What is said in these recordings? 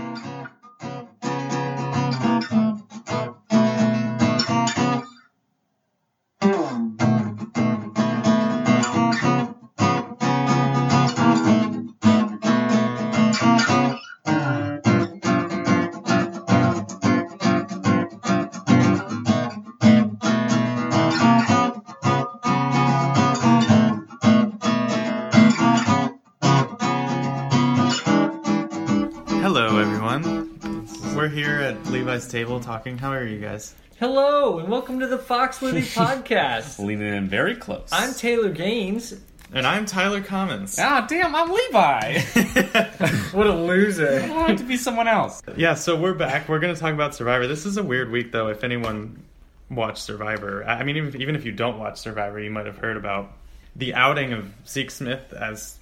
We're here at table talking. How are you guys? Hello and welcome to the Fox Movie Podcast. Leaning in very close. I'm Taylor Gaines. And I'm Tyler Commons. ah, damn, I'm Levi. What a loser. I want it to be someone else. yeah, so we're back. We're going to talk about Survivor. This is a weird week, though. If anyone watched Survivor, I I mean, even if, even if you don't watch Survivor, you might have heard about the outing of Zeke Smith as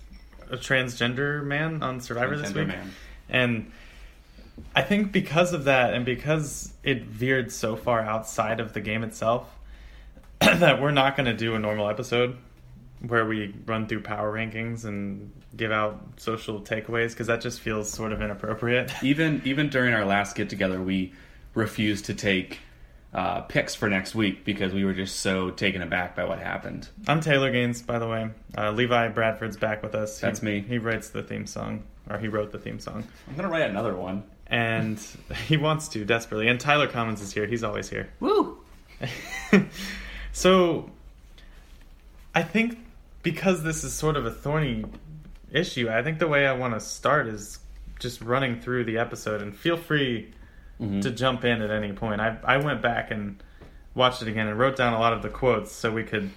a transgender man on Survivor this week. man. And I think because of that, and because it veered so far outside of the game itself, that we're not going to do a normal episode where we run through power rankings and give out social takeaways because that just feels sort of inappropriate. Even even during our last get together, we refused to take uh, picks for next week because we were just so taken aback by what happened. I'm Taylor Gaines, by the way. Uh, Levi Bradford's back with us. He- That's me. He writes the theme song, or he wrote the theme song, I'm gonna write another one. And he wants to desperately. And Tyler Commons is here. He's always here. Woo! so I think because this is sort of a thorny issue, I think the way I want to start is just running through the episode and feel free Mm-hmm. to jump in at any point. I I went back and watched it again and wrote down a lot of the quotes so we could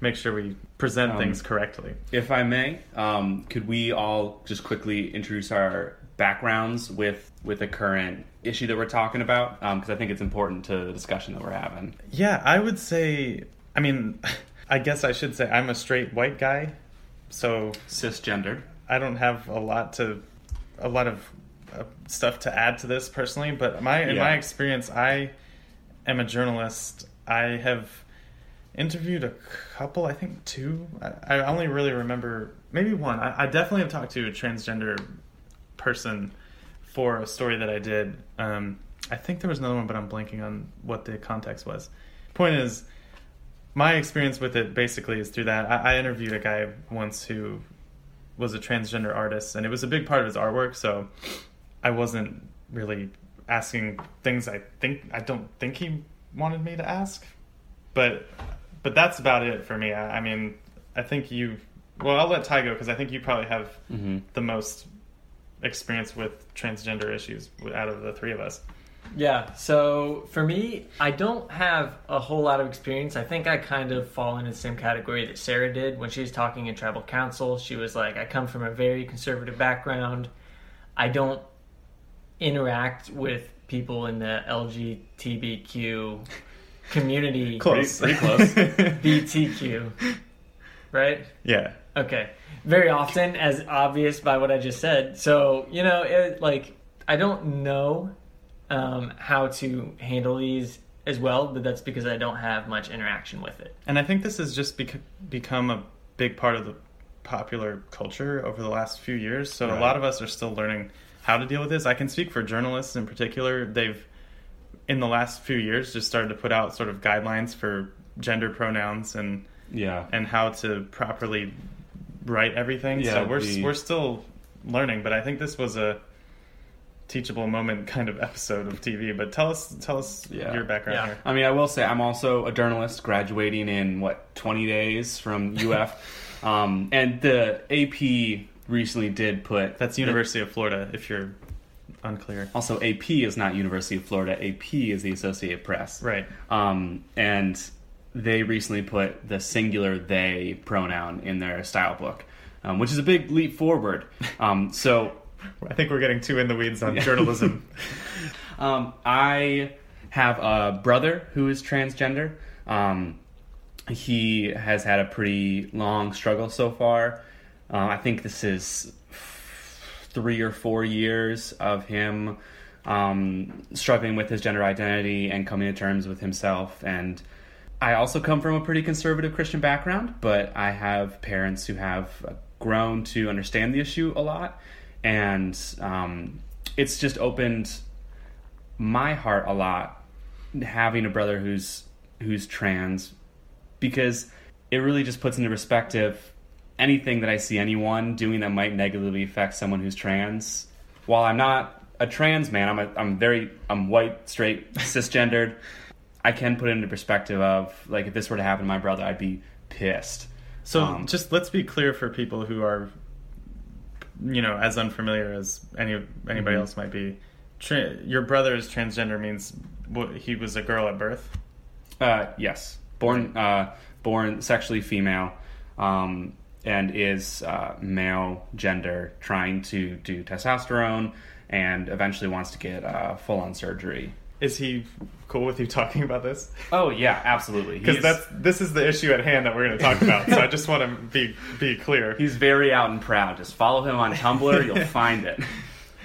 make sure we present Um, things correctly. If I may, um, could we all just quickly introduce our backgrounds with with the current issue that we're talking about? Because I think it's important to the discussion that we're having. Yeah, I would say I mean I guess I should say I'm a straight white guy. So Cisgendered. I don't have a lot to a lot of uh, stuff to add to this personally, but my in Yeah. my experience, I am a journalist. I have interviewed a couple, I think two. I, I only really remember maybe one. I, I definitely have talked to a transgender person for a story that I did. Um, I think there was another one, but I'm blanking on what the context was. Point is, my experience with it basically is through that. I, I interviewed a guy once who was a transgender artist, and it was a big part of his artwork. So I wasn't really asking things I think I don't think he wanted me to ask, but but that's about it for me. I, I mean, I think you. Well, I'll let Ty go because I think you probably have Mm-hmm. the most experience with transgender issues out of the three of us. Yeah, so for me, I don't have a whole lot of experience. I think I kind of fall into the same category that Sarah did when she was talking in tribal council. She was like, I come from a very conservative background. I don't interact with people in the LGBTQ community. Close, Pretty- pretty close. BTQ, right? yeah. Okay. Very often, as obvious by what I just said. So, you know, it, like, I don't know um, how to handle these as well, but that's because I don't have much interaction with it. And I think this has just bec- become a big part of the popular culture over the last few years. So a lot of us are still learning how to deal with this. I can speak for journalists in particular. They've, in the last few years, just started to put out sort of guidelines for gender pronouns and Yeah. and how to properly write everything. Yeah, so we're the- we're still learning, but I think this was a teachable moment kind of episode of TV. But tell us tell us Yeah. your background Yeah. here. I mean, I will say I'm also a journalist graduating in what 20 days from UF, um, and the AP recently did put That's University of Florida. If you're unclear, Also, AP is not University of Florida. AP is the Associated Press, right? Um, and they recently put the singular they pronoun in their style book, um, which is a big leap forward. Um, so I think we're getting too in the weeds on journalism. Um, I have a brother who is transgender. Um, he has had a pretty long struggle so far. Uh, I think this is three or four years of him um, struggling with his gender identity and coming to terms with himself. And I also come from a pretty conservative Christian background, but I have parents who have grown to understand the issue a lot. And um, it's just opened my heart a lot having a brother who's who's trans because it really just puts into perspective anything that I see anyone doing that might negatively affect someone who's trans. While I'm not a trans man, I'm a, I'm very I'm white, straight, cisgendered. I can put it into perspective of like if this were to happen to my brother, I'd be pissed. So Um, just let's be clear for people who are, you know, as unfamiliar as any anybody Mhm. else might be. Tra- your brother is transgender means what, he was a girl at birth. Uh, yes, born uh, born sexually female, um, and is uh, male gender, trying to do testosterone, and eventually wants to get uh, full on surgery. Is he cool with you talking about this? Oh yeah, absolutely. Because that's this is the issue at hand that we're going to talk about. so I just want to be be clear. he's very out and proud. Just follow him on Tumblr, you'll find it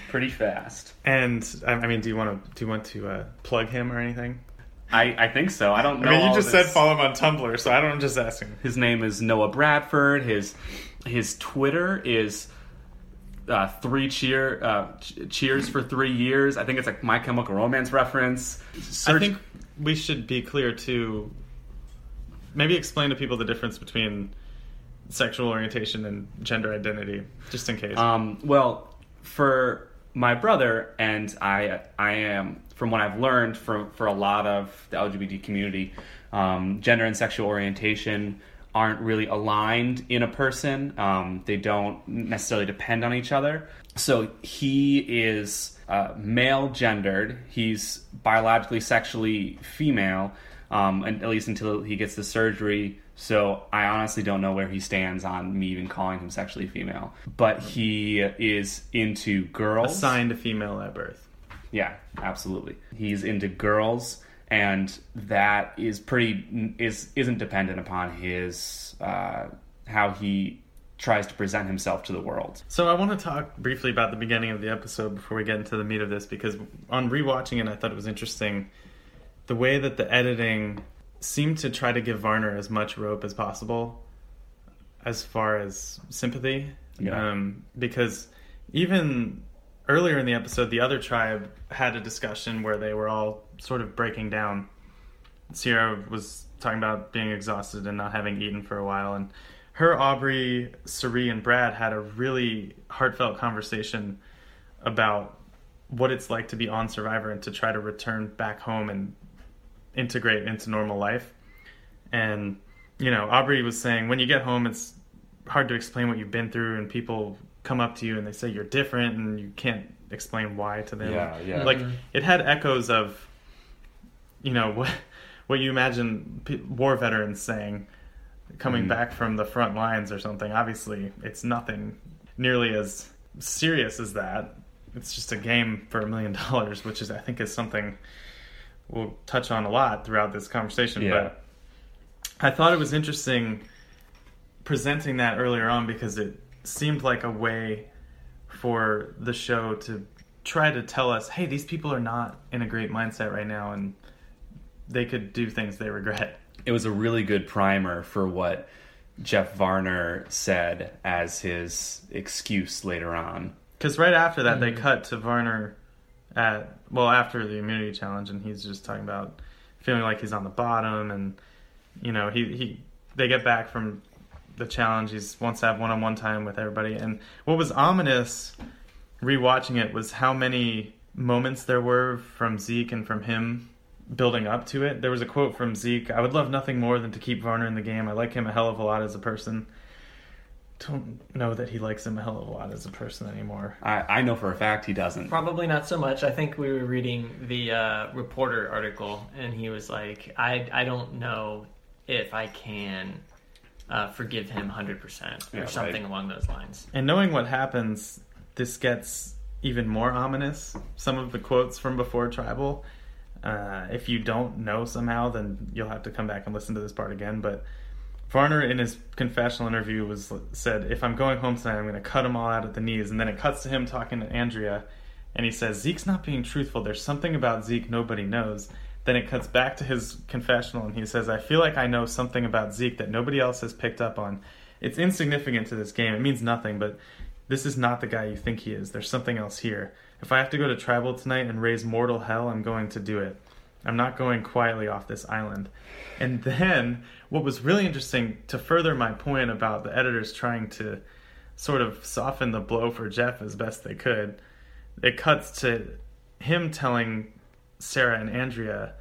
pretty fast. And I I mean, do you want to do you want to uh, plug him or anything? I, I think so. I don't know. I mean, you just said follow him on Tumblr, so I don't. I'm just asking. His name is Noah Bradford. His his Twitter is uh, three cheer uh, ch- cheers for three years. I think it's like My Chemical Romance reference. I think we should be clear to Maybe explain to people the difference between sexual orientation and gender identity, just in case. Um, well, for my brother and I, I am from what I've learned for for a lot of the LGBT community, um, gender and sexual orientation aren't really aligned in a person. Um, they don't necessarily depend on each other. So he is uh, male gendered. He's biologically sexually female, um, and at least until he gets the surgery. So I honestly don't know where he stands on me even calling him sexually female. But he is into girls. Assigned a female at birth. Yeah, absolutely. He's into girls, and that is pretty is isn't dependent upon his uh, how he tries to present himself to the world. So I want to talk briefly about the beginning of the episode before we get into the meat of this, because on rewatching it, I thought it was interesting the way that the editing seemed to try to give Varner as much rope as possible as far as sympathy. Yeah. Um, because even earlier in the episode, the other tribe had a discussion where they were all sort of breaking down. Sierra was talking about being exhausted and not having eaten for a while, and her, Aubry, Cirie, and Brad had a really heartfelt conversation about what it's like to be on Survivor and to try to return back home and integrate into normal life. And, you know, Aubry was saying when you get home, it's hard to explain what you've been through, and people come up to you and they say you're different, and you can't explain why to them. Yeah, yeah. Like, Mhm. it had echoes of, you know, what, what you imagine war veterans saying coming Mhm. back from the front lines or something. Obviously, it's nothing nearly as serious as that. It's just a game for a million dollars, which is, I think, is something we'll touch on a lot throughout this conversation. Yeah. But I thought it was interesting presenting that earlier on because it seemed like a way for the show to try to tell us, hey, these people are not in a great mindset right now, and they could do things they regret. It was a really good primer for what Jeff Varner said as his excuse later on. Because right after that, they Mhm. cut to Varner at well after the immunity challenge, and he's just talking about feeling like he's on the bottom, and you know he he they get back from the challenge. He wants to have one on one time with everybody, and what was ominous rewatching it was how many moments there were from Zeke and from him building up to it. There was a quote from Zeke: "I would love nothing more than to keep Varner in the game. I like him a hell of a lot as a person." Don't know that he likes him a hell of a lot as a person anymore. I, I know for a fact he doesn't. Probably not so much. I think we were reading the uh, reporter article, and he was like, "I I don't know if I can uh, forgive him hundred percent Yeah, or right. something along those lines." And knowing what happens, this gets even more ominous. Some of the quotes from before Tribal. Uh, if you don't know somehow, then you'll have to come back and listen to this part again. But Varner, in his confessional interview, was said, "If I'm going home tonight, I'm going to cut them all out at the knees." And then it cuts to him talking to Andrea, and he says, "Zeke's not being truthful. There's something about Zeke nobody knows." Then it cuts back to his confessional, and he says, "I feel like I know something about Zeke that nobody else has picked up on. It's insignificant to this game. It means nothing, but This is not the guy you think he is. There's something else here. If I have to go to tribal tonight and raise mortal hell, I'm going to do it. I'm not going quietly off this island. And then, what was really interesting to further my point about the editors trying to sort of soften the blow for Jeff as best they could, it cuts to him telling Sarah and Andrea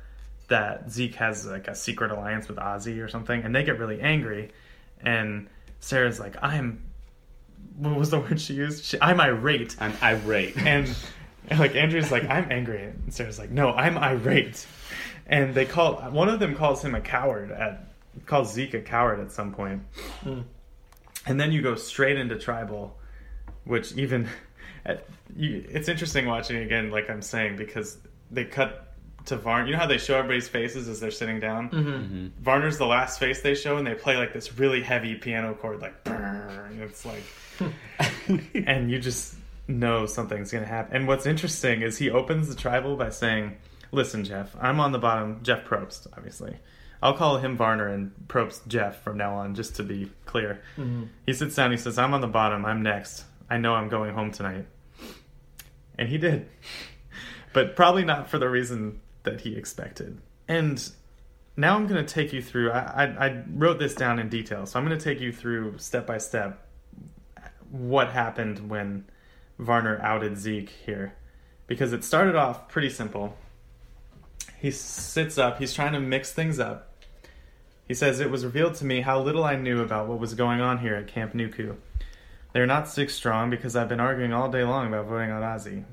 that Zeke has like a secret alliance with Ozzy or something, and they get really angry. And Sarah's like, "I'm," what was the word she used? She, I'm irate. I'm irate. And, and like Andrea's like, "I'm angry," and Sarah's like, "No, I'm irate." And they call one of them calls him a coward at calls Zeke a coward at some point. And then you go straight into tribal, which even you, it's interesting watching again, like I'm saying, because they cut to Varn. You know how they show everybody's faces as they're sitting down. Mm-hmm. Varner's the last face they show, and they play like this really heavy piano chord, like, and it's like, and you just know something's gonna happen. And what's interesting is he opens the tribal by saying, "Listen, Jeff, I'm on the bottom. Jeff Probst, obviously." I'll call him Varner and Probst Jeff from now on, just to be clear. Mm-hmm. He sits down. He says, "I'm on the bottom. I'm next. I know I'm going home tonight." And he did, but probably not for the reason that he expected. And now I'm going to take you through. I, I, I wrote this down in detail, so I'm going to take you through step by step what happened when Varner outed Zeke here, because it started off pretty simple. He sits up. He's trying to mix things up. He says, It was revealed to me how little I knew about what was going on here at Camp Nuku. They're not six strong because I've been arguing all day long about voting on Ozzy.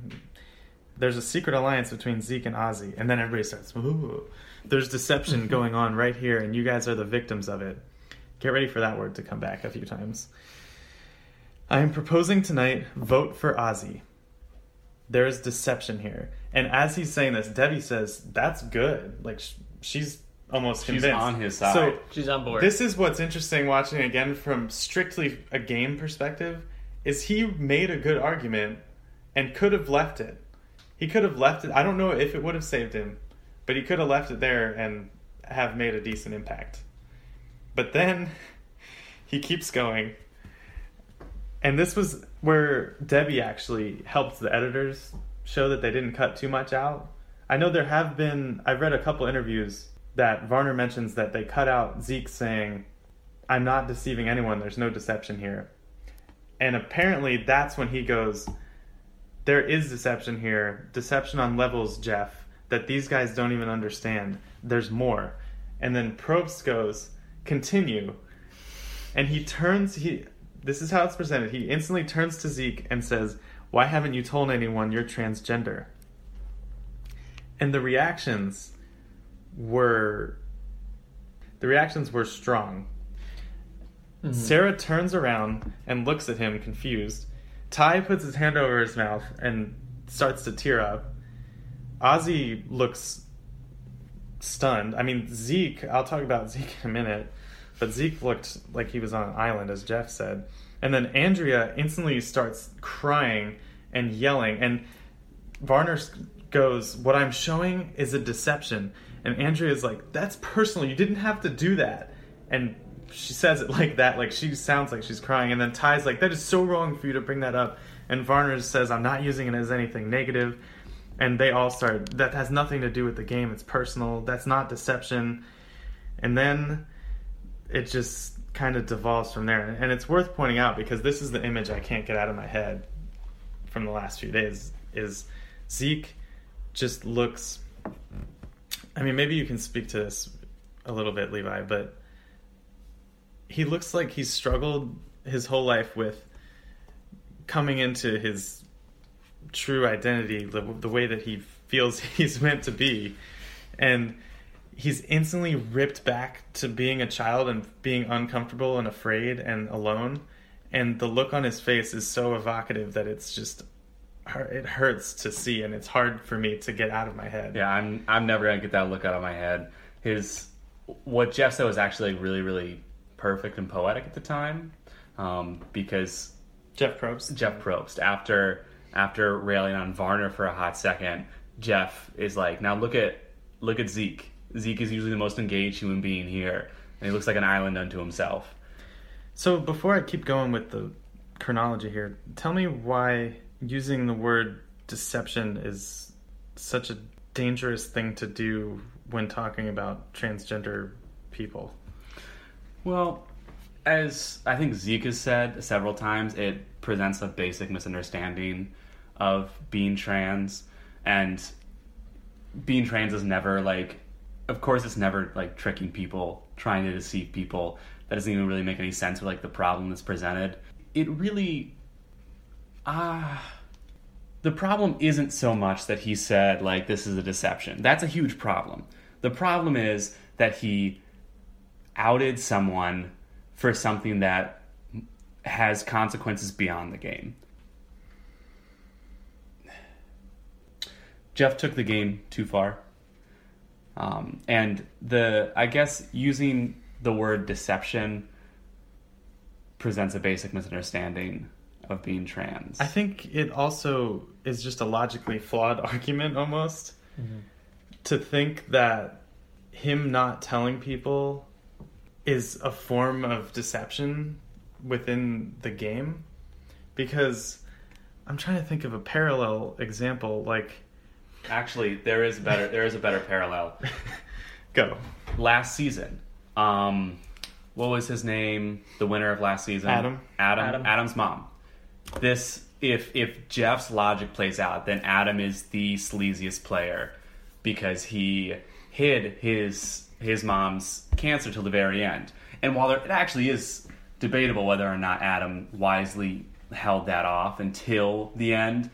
There's a secret alliance between Zeke and Ozzy, and then everybody starts, Ooh. There's deception going on right here, and you guys are the victims of it. Get ready for that word to come back a few times. I am proposing tonight vote for Ozzy. There is deception here. And as he's saying this, Debbie says, That's good. Like, sh- she's almost She's convinced. on his side. So, She's on board. this is what's interesting watching again from strictly a game perspective is he made a good argument and could have left it. He could have left it. I don't know if it would have saved him, but he could have left it there and have made a decent impact. But then he keeps going. And this was where Debbie actually helped the editors show that they didn't cut too much out. I know there have been, I've read a couple interviews that Varner mentions that they cut out Zeke saying, I'm not deceiving anyone, there's no deception here. And apparently that's when he goes, There is deception here, deception on levels, Jeff, that these guys don't even understand. There's more. And then Probst goes, Continue. And he turns, he, this is how it's presented. He instantly turns to Zeke and says, Why haven't you told anyone you're transgender? And the reactions were the reactions were strong. Mm-hmm. Sarah turns around and looks at him confused. Tai puts his hand over his mouth and starts to tear up. Ozzy looks stunned. I mean, Zeke, I'll talk about Zeke in a minute, but Zeke looked like he was on an island, as Jeff said. And then Andrea instantly starts crying and yelling. And Varner goes, What I'm showing is a deception. And Andrea's like, That's personal. You didn't have to do that. And she says it like that, like she sounds like she's crying. And then Tai's like, That is so wrong for you to bring that up. And Varner says, I'm not using it as anything negative. And they all start, That has nothing to do with the game. It's personal. That's not deception. And then it just kind of devolves from there. And it's worth pointing out because this is the image I can't get out of my head from the last few days is Zeke just looks I mean maybe you can speak to this a little bit Levi but he looks like he's struggled his whole life with coming into his true identity the, the way that he feels he's meant to be and he's instantly ripped back to being a child and being uncomfortable and afraid and alone and the look on his face is so evocative that it's just it hurts to see and it's hard for me to get out of my head Yeah, I'm I'm never gonna get that look out of my head. His what Jeff said was actually really really perfect and poetic at the time, um, because jeff probst Jeff Probst after after railing on Varner for a hot second, Jeff is like, now look at look at Zeke. Zeke is usually the most engaged human being here, and he looks like an island unto himself. so before i keep going with the chronology here. Tell me why using the word deception is such a dangerous thing to do when talking about transgender people. Well, as I think Zeke has said several times, it presents a basic misunderstanding of being trans, and being trans is never like, of course, it's never like tricking people, trying to deceive people. That doesn't even really make any sense with like the problem that's presented. It really, ah. Uh, the problem isn't so much that he said like this is a deception. That's a huge problem. The problem is that he outed someone for something that has consequences beyond the game. Jeff took the game too far. Um, and the I guess using the word deception presents a basic misunderstanding of being trans. I think it also is just a logically flawed argument almost mm-hmm. to think that him not telling people is a form of deception within the game because I'm trying to think of a parallel example like actually there is better there is a better parallel. Go. Last season um what was his name? The winner of last season? Adam. Adam, Adam. Adam's mom. This if if Jeff's logic plays out, then Adam is the sleaziest player because he hid his his mom's cancer till the very end. And while there, it actually is debatable whether or not Adam wisely held that off until the end,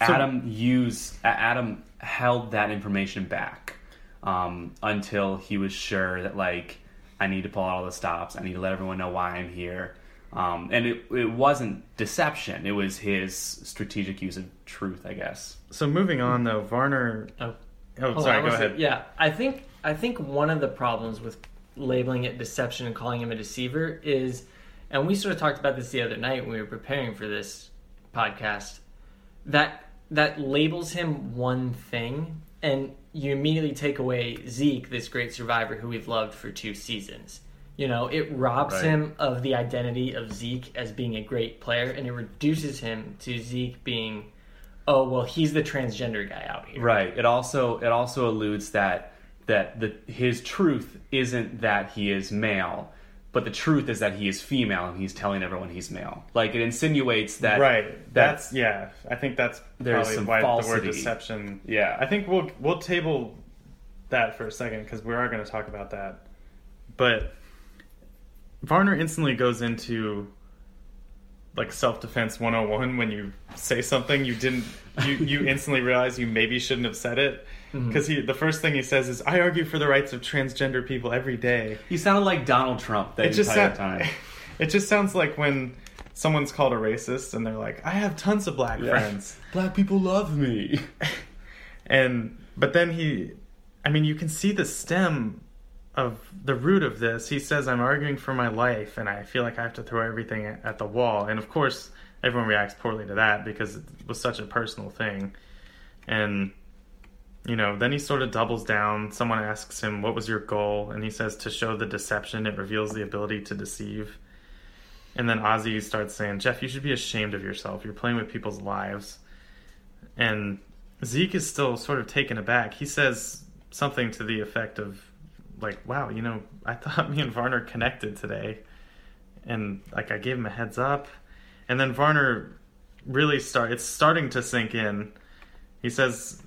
so, Adam used Adam held that information back um, until he was sure that like I need to pull out all the stops. I need to let everyone know why I'm here. Um, and it, it wasn't deception, it was his strategic use of truth, I guess. So moving on though, Varner. Oh, oh sorry, go ahead. Yeah, I think I think one of the problems with labeling it deception and calling him a deceiver is, and we sort of talked about this the other night when we were preparing for this podcast, that that labels him one thing, and you immediately take away Zeke, this great survivor who we've loved for two seasons. You know, it robs right. him of the identity of Zeke as being a great player, and it reduces him to Zeke being, oh well, he's the transgender guy out here. Right. It also it also alludes that that the his truth isn't that he is male, but the truth is that he is female, and he's telling everyone he's male. Like it insinuates that. Right. That's yeah. I think that's there's some why falsity. the word deception. Yeah. I think we'll we'll table that for a second because we are going to talk about that, but Varner instantly goes into like self defense 101 when you say something you didn't you you instantly realize you maybe shouldn't have said it because mm-hmm. he the first thing he says is I argue for the rights of transgender people every day. He sounded like Donald Trump that it just entire time. It just sounds like when someone's called a racist and they're like I have tons of black yeah. friends. Black people love me. and but then he I mean you can see the stem of the root of this. He says, I'm arguing for my life and I feel like I have to throw everything at the wall. And of course, everyone reacts poorly to that because it was such a personal thing. And, you know, then he sort of doubles down. Someone asks him, What was your goal? And he says, To show the deception. It reveals the ability to deceive. And then Ozzy starts saying, Jeff, you should be ashamed of yourself. You're playing with people's lives. And Zeke is still sort of taken aback. He says something to the effect of, like, wow, you know, I thought me and Varner connected today, and like I gave him a heads up, and then Varner really start. It's starting to sink in. He says,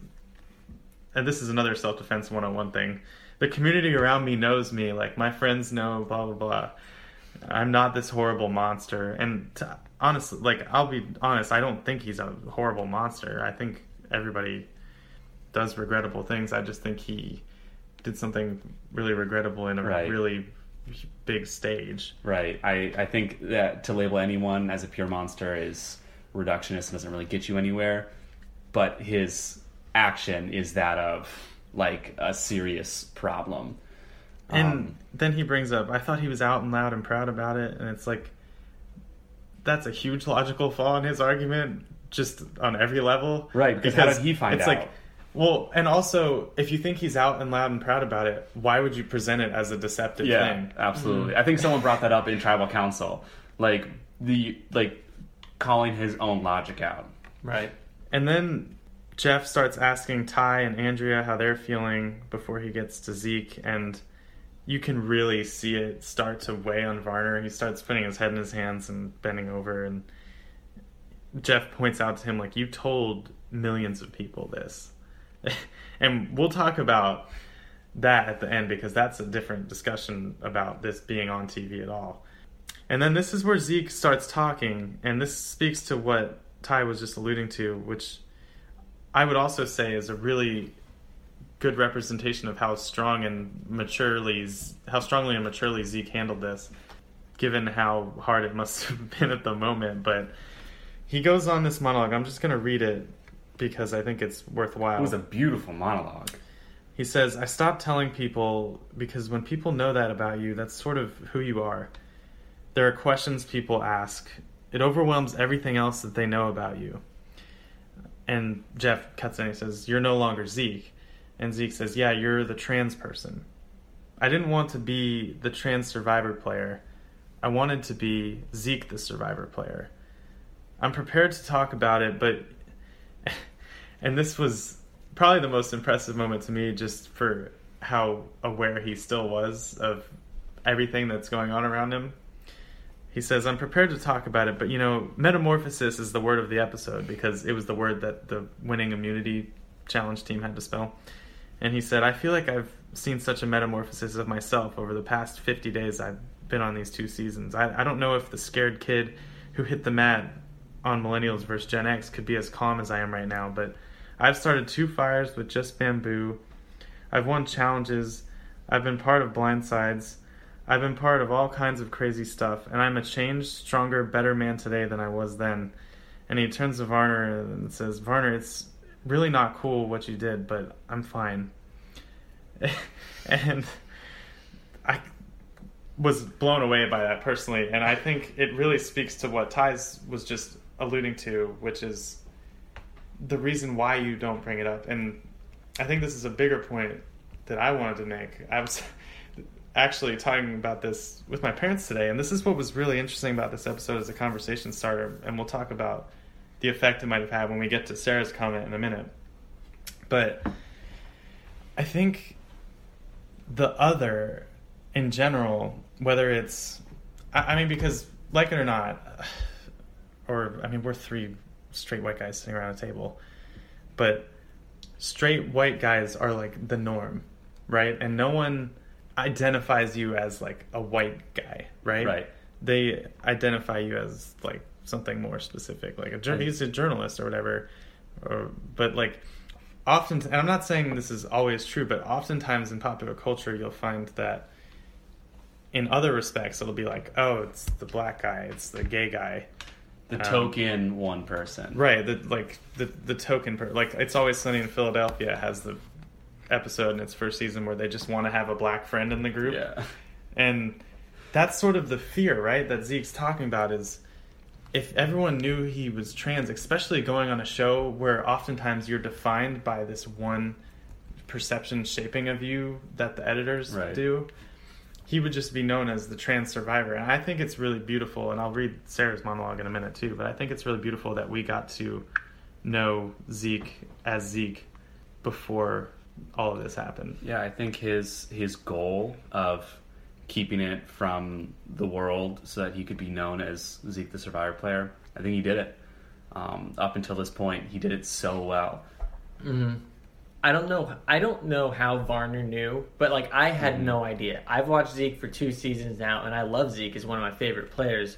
and this is another self defense one on one thing. The community around me knows me. Like my friends know. Blah blah blah. I'm not this horrible monster. And to, honestly, like I'll be honest, I don't think he's a horrible monster. I think everybody does regrettable things. I just think he did something really regrettable in a right. really big stage. Right. I, I think that to label anyone as a pure monster is reductionist and doesn't really get you anywhere. But his action is that of like a serious problem. And um, then he brings up, I thought he was out and loud and proud about it. And it's like, that's a huge logical flaw in his argument, just on every level. Right. Because how did he find it's out? Like, well, and also, if you think he's out and loud and proud about it, why would you present it as a deceptive yeah, thing? absolutely. Mm-hmm. I think someone brought that up in tribal council. Like the like calling his own logic out. Right. And then Jeff starts asking Tai and Andrea how they're feeling before he gets to Zeke, and you can really see it start to weigh on Varner. He starts putting his head in his hands and bending over, and Jeff points out to him, like, you told millions of people this. and we'll talk about that at the end because that's a different discussion about this being on TV at all. And then this is where Zeke starts talking, and this speaks to what Ty was just alluding to, which I would also say is a really good representation of how strong and maturely, how strongly and maturely Zeke handled this, given how hard it must have been at the moment. But he goes on this monologue. I'm just going to read it because I think it's worthwhile. It was a beautiful monologue. He says, I stopped telling people because when people know that about you, that's sort of who you are. There are questions people ask. It overwhelms everything else that they know about you. And Jeff cuts in and he says, You're no longer Zeke. And Zeke says, Yeah, you're the trans person. I didn't want to be the trans survivor player. I wanted to be Zeke, the survivor player. I'm prepared to talk about it, but. and this was probably the most impressive moment to me just for how aware he still was of everything that's going on around him. He says, I'm prepared to talk about it, but you know, metamorphosis is the word of the episode because it was the word that the winning immunity challenge team had to spell. And he said, I feel like I've seen such a metamorphosis of myself over the past 50 days I've been on these two seasons. I, I don't know if the scared kid who hit the mat on Millennials versus Gen X could be as calm as I am right now, but I've started two fires with just bamboo. I've won challenges. I've been part of blindsides. I've been part of all kinds of crazy stuff, and I'm a changed, stronger, better man today than I was then. And he turns to Varner and says, Varner, it's really not cool what you did, but I'm fine. and I was blown away by that personally, and I think it really speaks to what Ty's was just alluding to, which is the reason why you don't bring it up. And I think this is a bigger point that I wanted to make. I was actually talking about this with my parents today, and this is what was really interesting about this episode as a conversation starter, and we'll talk about the effect it might have had when we get to Sarah's comment in a minute. But I think the other in general, whether it's, I mean, because like it or not, or I mean, we're three straight white guys sitting around a table, but straight white guys are like the norm, right? And no one identifies you as like a white guy, right? Right. They identify you as like something more specific, like a he's a journalist or whatever. Or but like often, and I'm not saying this is always true, but oftentimes in popular culture, you'll find that in other respects, it'll be like, oh, it's the black guy, it's the gay guy, The Um, token one person. right? The like the the token per like it's always sunny in Philadelphia has the episode in its first season where they just want to have a black friend in the group. Yeah. And that's sort of the fear, right? That Zeke's talking about is if everyone knew he was trans, especially going on a show where oftentimes you're defined by this one perception shaping of you that the editors Right. do, he would just be known as the trans survivor. And I think it's really beautiful, and I'll read Sarah's monologue in a minute too, but I think it's really beautiful that we got to know Zeke as Zeke before all of this happened. Yeah, I think his his goal of keeping it from the world so that he could be known as Zeke the Survivor player, I think he did it. Um, up until this point, he did it so well. hmm I don't know. I don't know how Varner knew, but like I had no idea. I've watched Zeke for two seasons now, and I love Zeke. as one of my favorite players,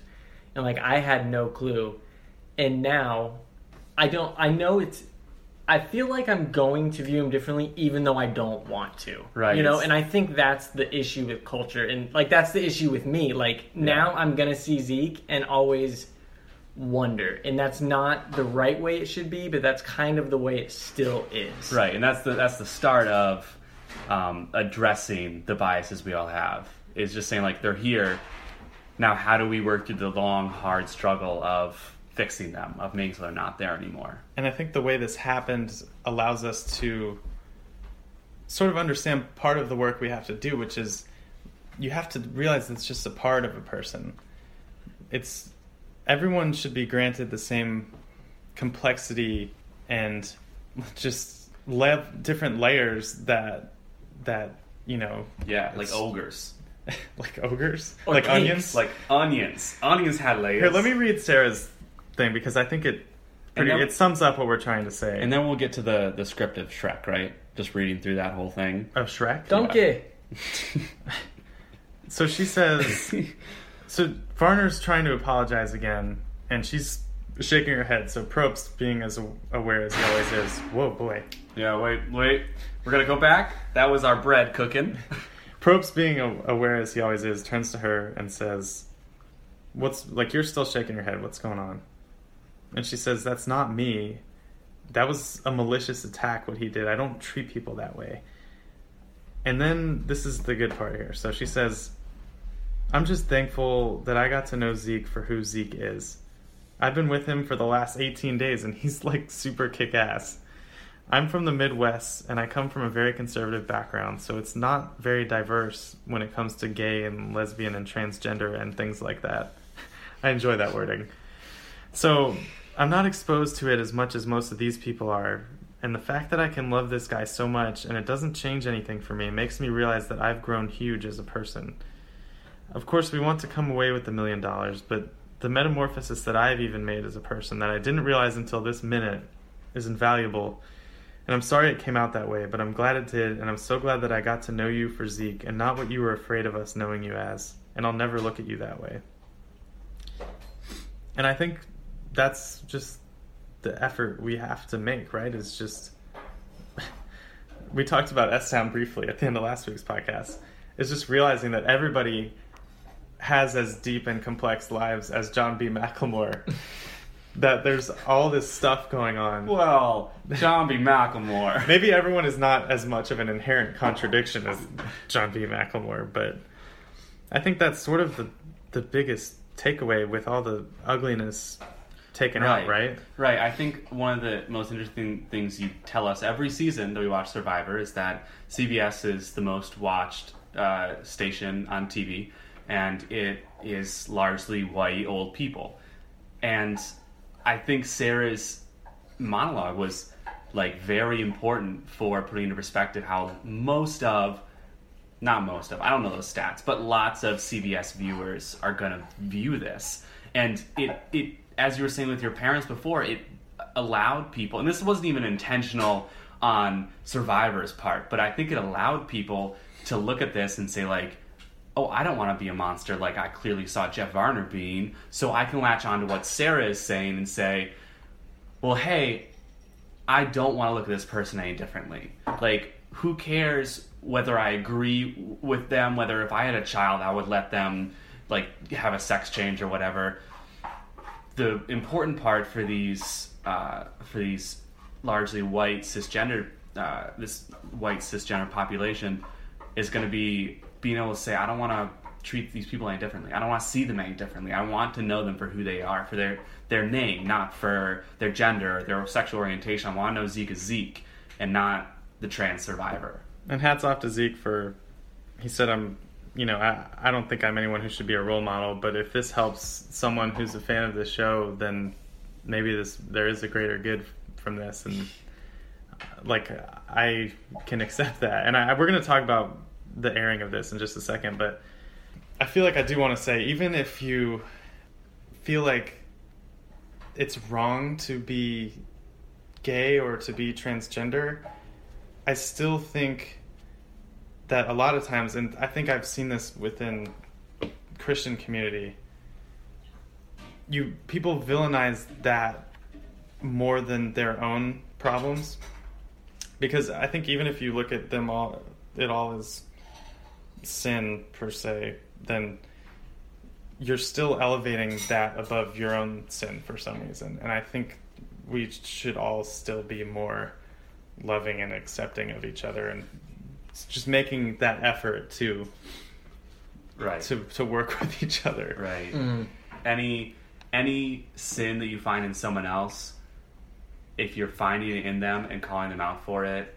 and like I had no clue, and now I don't. I know it's. I feel like I'm going to view him differently, even though I don't want to. Right. You know, and I think that's the issue with culture, and like that's the issue with me. Like now, I'm gonna see Zeke and always wonder, and that's not the right way it should be, but that's kind of the way it still is. Right, and that's the that's the start of um, addressing the biases we all have. Is just saying like they're here. Now, how do we work through the long, hard struggle of fixing them, of making so they're not there anymore? And I think the way this happened allows us to sort of understand part of the work we have to do, which is you have to realize it's just a part of a person. It's everyone should be granted the same complexity and just le- different layers that that you know Yeah, like ogres. like ogres Or like cakes, onions Like onions. Onions had layers. here let me read sarah's thing because i think it pretty, then- it sums up what we're trying to say And then we'll get to the the script of Shrek, right? Just reading through that whole thing. of shrek Donkey. so she says so varner's trying to apologize again and she's shaking her head so probst being as aware as he always is whoa boy yeah, wait, wait. We're gonna go back. That was our bread cooking. Probst, being aware as he always is, turns to her and says, "What's like? You're still shaking your head. What's going on?" And she says, "That's not me. That was a malicious attack. What he did. I don't treat people that way." And then this is the good part here. So she says, "I'm just thankful that I got to know Zeke for who Zeke is. I've been with him for the last 18 days, and he's like super kick ass." I'm from the Midwest and I come from a very conservative background, so it's not very diverse when it comes to gay and lesbian and transgender and things like that. I enjoy that wording. So I'm not exposed to it as much as most of these people are, and the fact that I can love this guy so much and it doesn't change anything for me makes me realize that I've grown huge as a person. Of course, we want to come away with the million dollars, but the metamorphosis that I've even made as a person that I didn't realize until this minute is invaluable. And I'm sorry it came out that way, but I'm glad it did, and I'm so glad that I got to know you for Zeke and not what you were afraid of us knowing you as. And I'll never look at you that way. And I think that's just the effort we have to make, right? It's just. we talked about S Town briefly at the end of last week's podcast. It's just realizing that everybody has as deep and complex lives as John B. McLemore. that there's all this stuff going on. well, John B. McLemore. Maybe everyone is not as much of an inherent contradiction as John B. McLemore, but I think that's sort of the the biggest takeaway with all the ugliness taken out, right? Right. I think one of the most interesting things you tell us every season that we watch Survivor is that CBS is the most watched uh, station on TV, and it is largely white old people. And I think Sarah's monologue was like very important for putting into perspective how most of not most of I don't know those stats, but lots of CBS viewers are going to view this. And it it as you were saying with your parents before, it allowed people and this wasn't even intentional on Survivor's part, but I think it allowed people to look at this and say like oh, I don't want to be a monster like I clearly saw Jeff Varner being, so I can latch on to what Sarah is saying and say, well, hey, I don't want to look at this person any differently. Like, who cares whether I agree with them, whether if I had a child, I would let them, like, have a sex change or whatever. The important part for these, uh, for these largely white cisgender, uh, this white cisgender population is going to be being able to say, I don't want to treat these people any differently. I don't want to see them any differently. I want to know them for who they are, for their their name, not for their gender, or their sexual orientation. I want to know Zeke is Zeke and not the trans survivor. And hats off to Zeke for he said I'm you know, I, I don't think I'm anyone who should be a role model, but if this helps someone who's a fan of the show, then maybe this there is a greater good from this and uh, like I can accept that. And I, we're going to talk about the airing of this in just a second, but I feel like I do want to say even if you feel like it's wrong to be gay or to be transgender, I still think that a lot of times, and I think I've seen this within Christian community, you people villainize that more than their own problems, because I think even if you look at them all, it all is sin per se, then you're still elevating that above your own sin for some reason, and I think we should all still be more loving and accepting of each other and just making that effort to Right. to to work with each other. right. Mm. Any any sin that you find in someone else, if you're finding it in them and calling them out for it,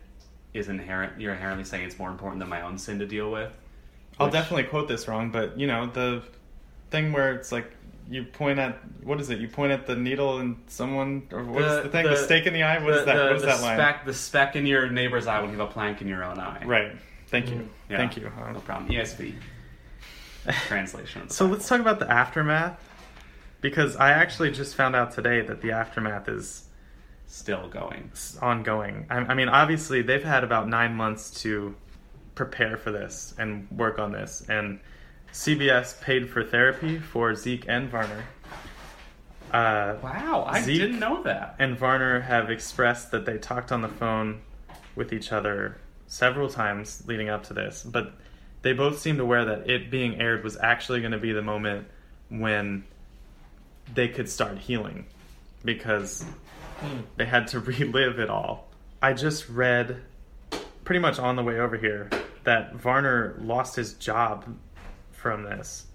is inherent. You're inherently saying it's more important than my own sin to deal with. I'll Which- definitely quote this wrong, but you know the thing where it's like you point at what is it? You point at the needle and someone or what's the, The- thing? The, the- stake in the eye. What is the, that? the- what is the that line? speck, The speck in your neighbor's eye when you have a plank in your own eye. Right. Thank you. Mm. Yeah. Thank you. No problem. ESV translation. So let's talk about the aftermath because I actually just found out today that the aftermath is still going. ongoing. I, I mean, obviously they've had about nine months to prepare for this and work on this, and CBS paid for therapy for Zeke and Varner. Uh, Wow, I Zeke- didn't know that. and Varner have expressed that they talked on the phone with each other several times leading up to this, but they both seemed aware that it being aired was actually going to be the moment when they could start healing because they had to relive it all. I just read pretty much on the way over here that Varner lost his job from this.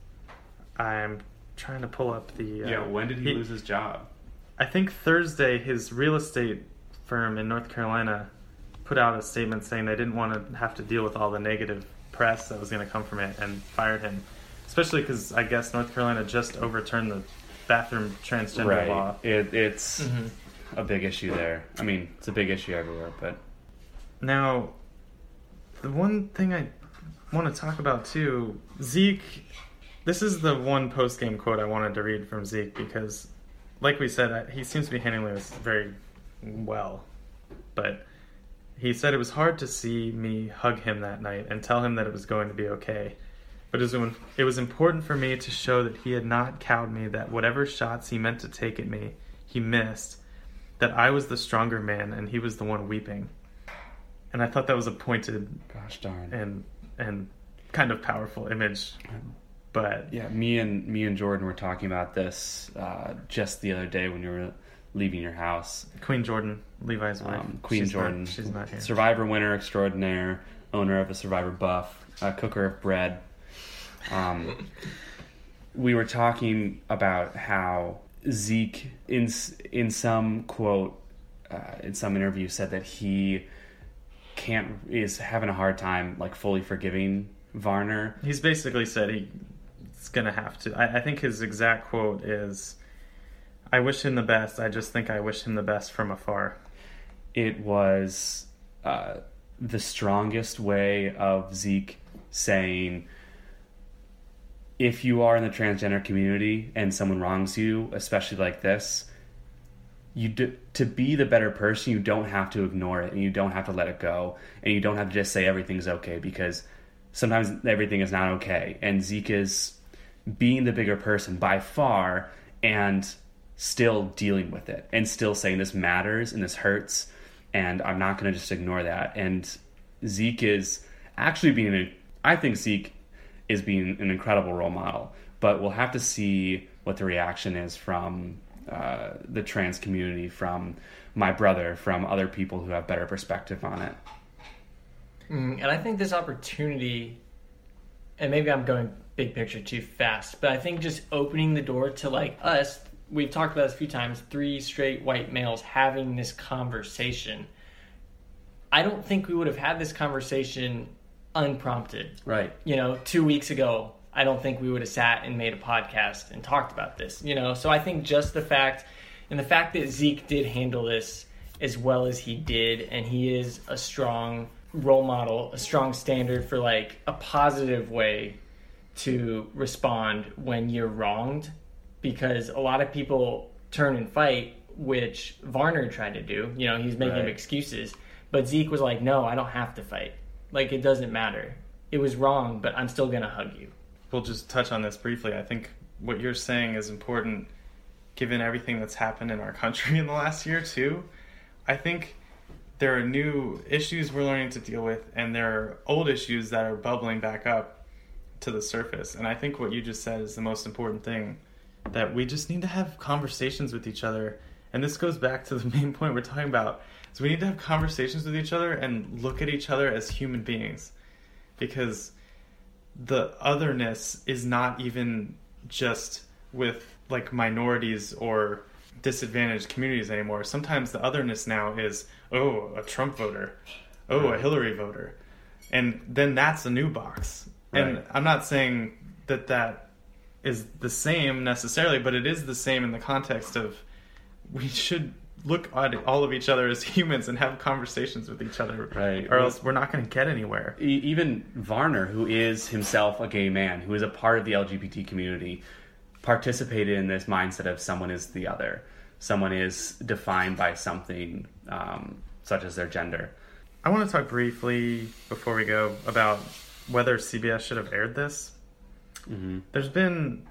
I'm trying to pull up the. Uh, Yeah, when did he, lose his job? I think Thursday his real estate firm in North Carolina put out a statement saying they didn't want to have to deal with all the negative press that was going to come from it and fired him. Especially because I guess North Carolina just overturned the bathroom transgender law. It, it's Mhm. a big issue there. I mean, it's a big issue everywhere, but Now, the one thing I want to talk about too, Zeke. This is the one post game quote I wanted to read from Zeke because, like we said, he seems to be handling this very well. But he said it was hard to see me hug him that night and tell him that it was going to be okay. But it was, it was important for me to show that he had not cowed me, that whatever shots he meant to take at me, he missed, that I was the stronger man and he was the one weeping and I thought that was a pointed gosh darn. and and kind of powerful image. But Yeah, me and me and Jordan were talking about this uh, just the other day when you were leaving your house. Queen Jordan, Levi's wife, Um, Queen she's not- Jordan, she's not here. Survivor winner extraordinaire, owner of a Survivor buff, a cooker of bread. Um, we were talking about how Zeke, in in some quote, uh, in some interview, said that he can't is having a hard time like fully forgiving Varner. He's basically said he's gonna have to. I, I think his exact quote is, "I wish him the best. I just think I wish him the best from afar." it was uh, the strongest way of Zeke saying, if you are in the transgender community and someone wrongs you, especially like this, you do, to be the better person, you don't have to ignore it and you don't have to let it go and you don't have to just say everything's okay because sometimes everything is not okay. And Zeke is being the bigger person by far and still dealing with it and still saying this matters and this hurts and I'm not going to just ignore that. And Zeke is actually being, a, I think Zeke is being an incredible role model, but we'll have to see what the reaction is from uh, the trans community, from my brother, from other people who have better perspective on it. Mm, and I think this opportunity, and maybe I'm going big picture too fast, but I think just opening the door to like us, we've talked about this a few times, three straight white males having this conversation. I don't think we would have had this conversation unprompted. Right. You know, two weeks ago, I don't think we would have sat and made a podcast and talked about this. You know, so I think just the fact, and the fact that Zeke did handle this as well as he did, and he is a strong role model, a strong standard for like a positive way to respond when you're wronged, because a lot of people turn and fight, which Varner tried to do. You know, he's making Right. excuses, but Zeke was like, "No, I don't have to fight. Like it doesn't matter. It was wrong, but I'm still gonna hug you." We'll just touch on this briefly. I think what you're saying is important, given everything that's happened in our country in the last year too. I think there are new issues we're learning to deal with, and there are old issues that are bubbling back up to the surface. And I think what you just said is the most important thing that we just need to have conversations with each other. And this goes back to the main point we're talking about. So we need to have conversations with each other and look at each other as human beings. Because the otherness is not even just with like minorities or disadvantaged communities anymore. Sometimes the otherness now is, oh, a Trump voter, oh, a Hillary voter. And then that's a new box. And I'm not saying that that is the same necessarily, but it is the same in the context of we should look at all of each other as humans and have conversations with each other, Right. Or else we're not going to get anywhere. Even Varner, who is himself a gay man, who is a part of the LGBT community, participated in this mindset of someone is the other. Someone is defined by something um, such as their gender. I want to talk briefly before we go about whether CBS should have aired this. hmm There's been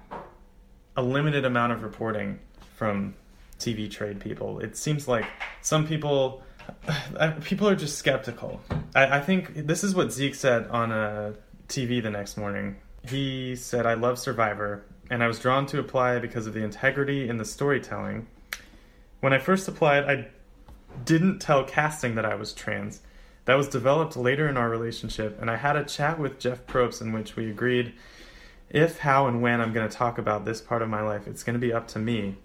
a limited amount of reporting from TV trade people. It seems like some people people are just skeptical. I, I think this is what Zeke said on uh, a TV the next morning. He said, "I love Survivor, and I was drawn to apply because of the integrity in the storytelling. When I first applied, I didn't tell casting that I was trans." That was developed later in our relationship, and I had a chat with Jeff Probst in which we agreed if, how, and when I'm going to talk about this part of my life, it's going to be up to me,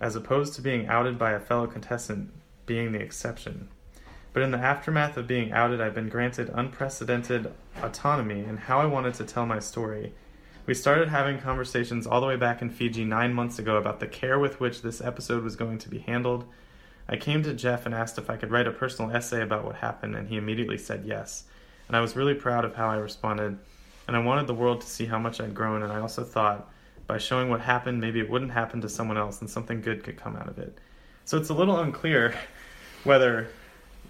as opposed to being outed by a fellow contestant being the exception. But in the aftermath of being outed, I've been granted unprecedented autonomy in how I wanted to tell my story. We started having conversations all the way back in Fiji nine months ago about the care with which this episode was going to be handled. I came to Jeff and asked if I could write a personal essay about what happened, and he immediately said yes. And I was really proud of how I responded and I wanted the world to see how much I'd grown, and I also thought by showing what happened, maybe it wouldn't happen to someone else and something good could come out of it. So it's a little unclear whether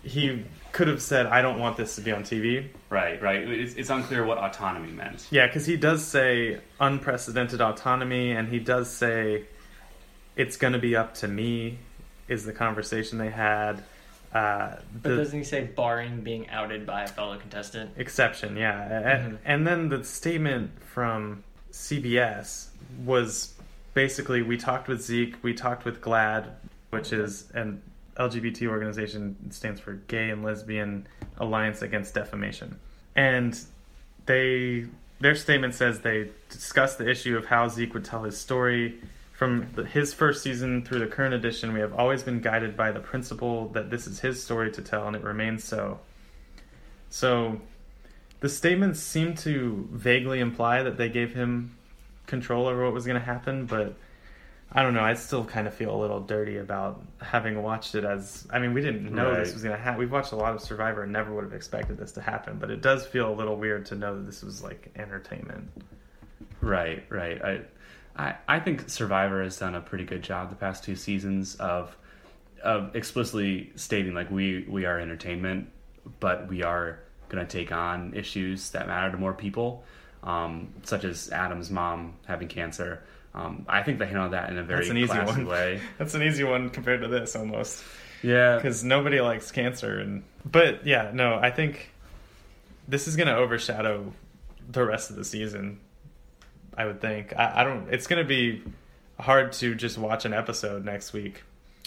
he could have said, I don't want this to be on TV. Right, right. It's, it's unclear what autonomy meant. Yeah, because he does say unprecedented autonomy, and he does say it's going to be up to me, is the conversation they had. Uh, But doesn't he say barring being outed by a fellow contestant? exception yeah A- Mhm. and then the statement from cbs was basically we talked with zeke we talked with GLAAD which is an lgbt organization it stands for gay and lesbian alliance against defamation. And they their statement says they discussed the issue of how zeke would tell his story. From the, his first season through the current edition we have always been guided by the principle that this is his story to tell and it remains so. So the statements seem to vaguely imply that they gave him control over what was going to happen, but I don't know. I still kind of feel a little dirty about having watched it as. I mean, we didn't know Right. this was going to happen. We've watched a lot of Survivor and never would have expected this to happen, but it does feel a little weird to know that this was like entertainment. Right, right. I, I, I think Survivor has done a pretty good job the past two seasons of, of explicitly stating like we we are entertainment, but we are going to take on issues that matter to more people, um, such as Adam's mom having cancer. Um, I think they handled that in a very That's an easy classy one. way. That's an easy one compared to this almost. Yeah, because nobody likes cancer and but yeah no i think this is going to overshadow the rest of the season i would think I, I don't it's going to be hard to just watch an episode next week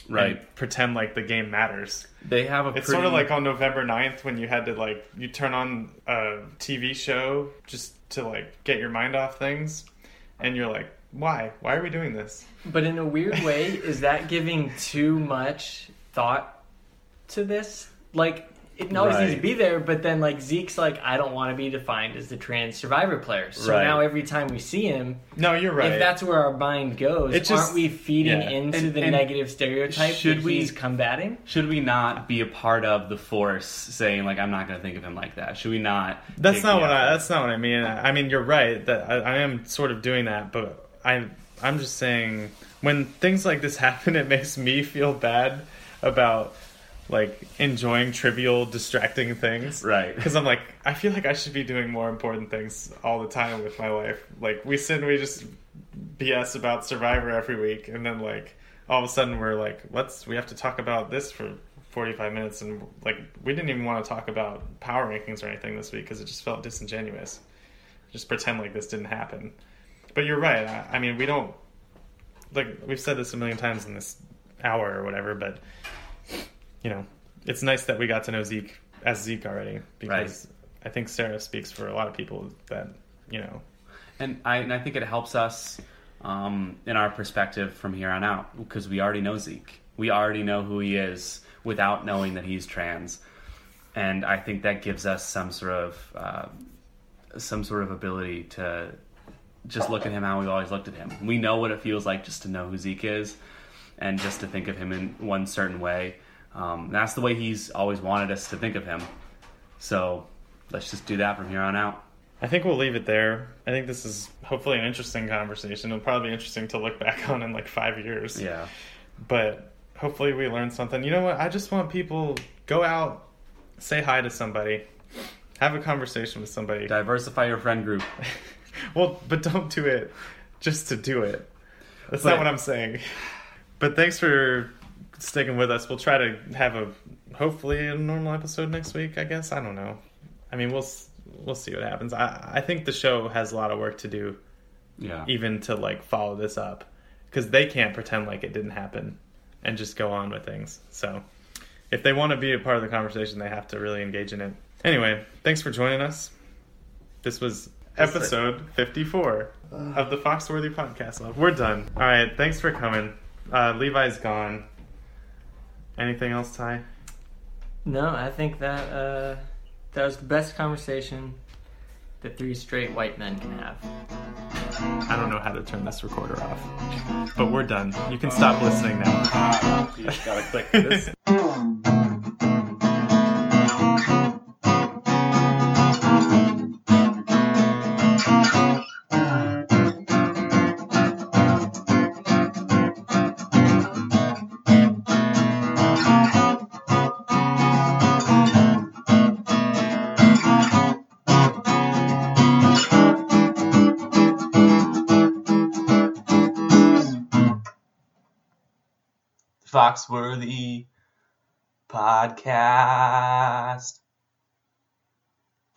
right. pretend like the game matters They have a it's pretty, sort of like on november 9th when you had to like you turn on a tv show just to like get your mind off things and you're like why why are we doing this But in a weird way, is that giving too much thought to this? Like, it always needs to be there, but then, like, Zeke's like, I don't want to be defined as the trans survivor player. So Right. now every time we see him, no you're right if that's where our mind goes, It just- aren't we feeding yeah. into And- the and negative stereotype should that we- he's combating? Should we not be a part of the force saying like I'm not going to think of him like that? Should we not? That's not the what I. That's not what I mean. I mean, you're right that I, I am sort of doing that, but I'm I'm just saying when things like this happen, it makes me feel bad about like enjoying trivial, distracting things. Right. Because I'm like, I feel like I should be doing more important things all the time with my life. Like we sit and we just BS about Survivor every week, and then like all of a sudden we're like, let's we have to talk about this for 45 minutes, and like we didn't even want to talk about power rankings or anything this week because it just felt disingenuous. Just pretend like this didn't happen. But you're right. I, I mean, we don't like we've said this a million times in this hour or whatever, but you know, it's nice that we got to know Zeke as Zeke already because I think Sarah speaks for a lot of people that you know. And I, and I think it helps us um, in our perspective from here on out because we already know Zeke. We already know who he is without knowing that he's trans, and I think that gives us some sort of uh, some sort of ability to just look at him how we've always looked at him. We know what it feels like just to know who Zeke is, and just to think of him in one certain way. Um, that's the way he's always wanted us to think of him. So let's just do that from here on out. I think we'll leave it there. I think this is hopefully an interesting conversation. It'll probably be interesting to look back on in like five years. Yeah. But hopefully we learned something. You know what? I just want people go out, say hi to somebody, have a conversation with somebody. Diversify your friend group. well, but don't do it just to do it. That's But- not what I'm saying. But thanks for sticking with us. We'll try to have a hopefully a normal episode next week. I guess I don't know. I mean, we'll we'll see what happens. I I think the show has a lot of work to do, Yeah. even to like follow this up, because they can't pretend like it didn't happen and just go on with things. So if they want to be a part of the conversation, they have to really engage in it. Anyway, thanks for joining us. This was episode 54 of the Foxworthy Podcast. Love. We're done. All right, thanks for coming. Uh, Levi's gone. Anything else, Ty? No, I think that uh, that was the best conversation that three straight white men can have. I don't know how to turn this recorder off. But we're done. You can stop listening now. you just gotta click this. Foxworthy podcast.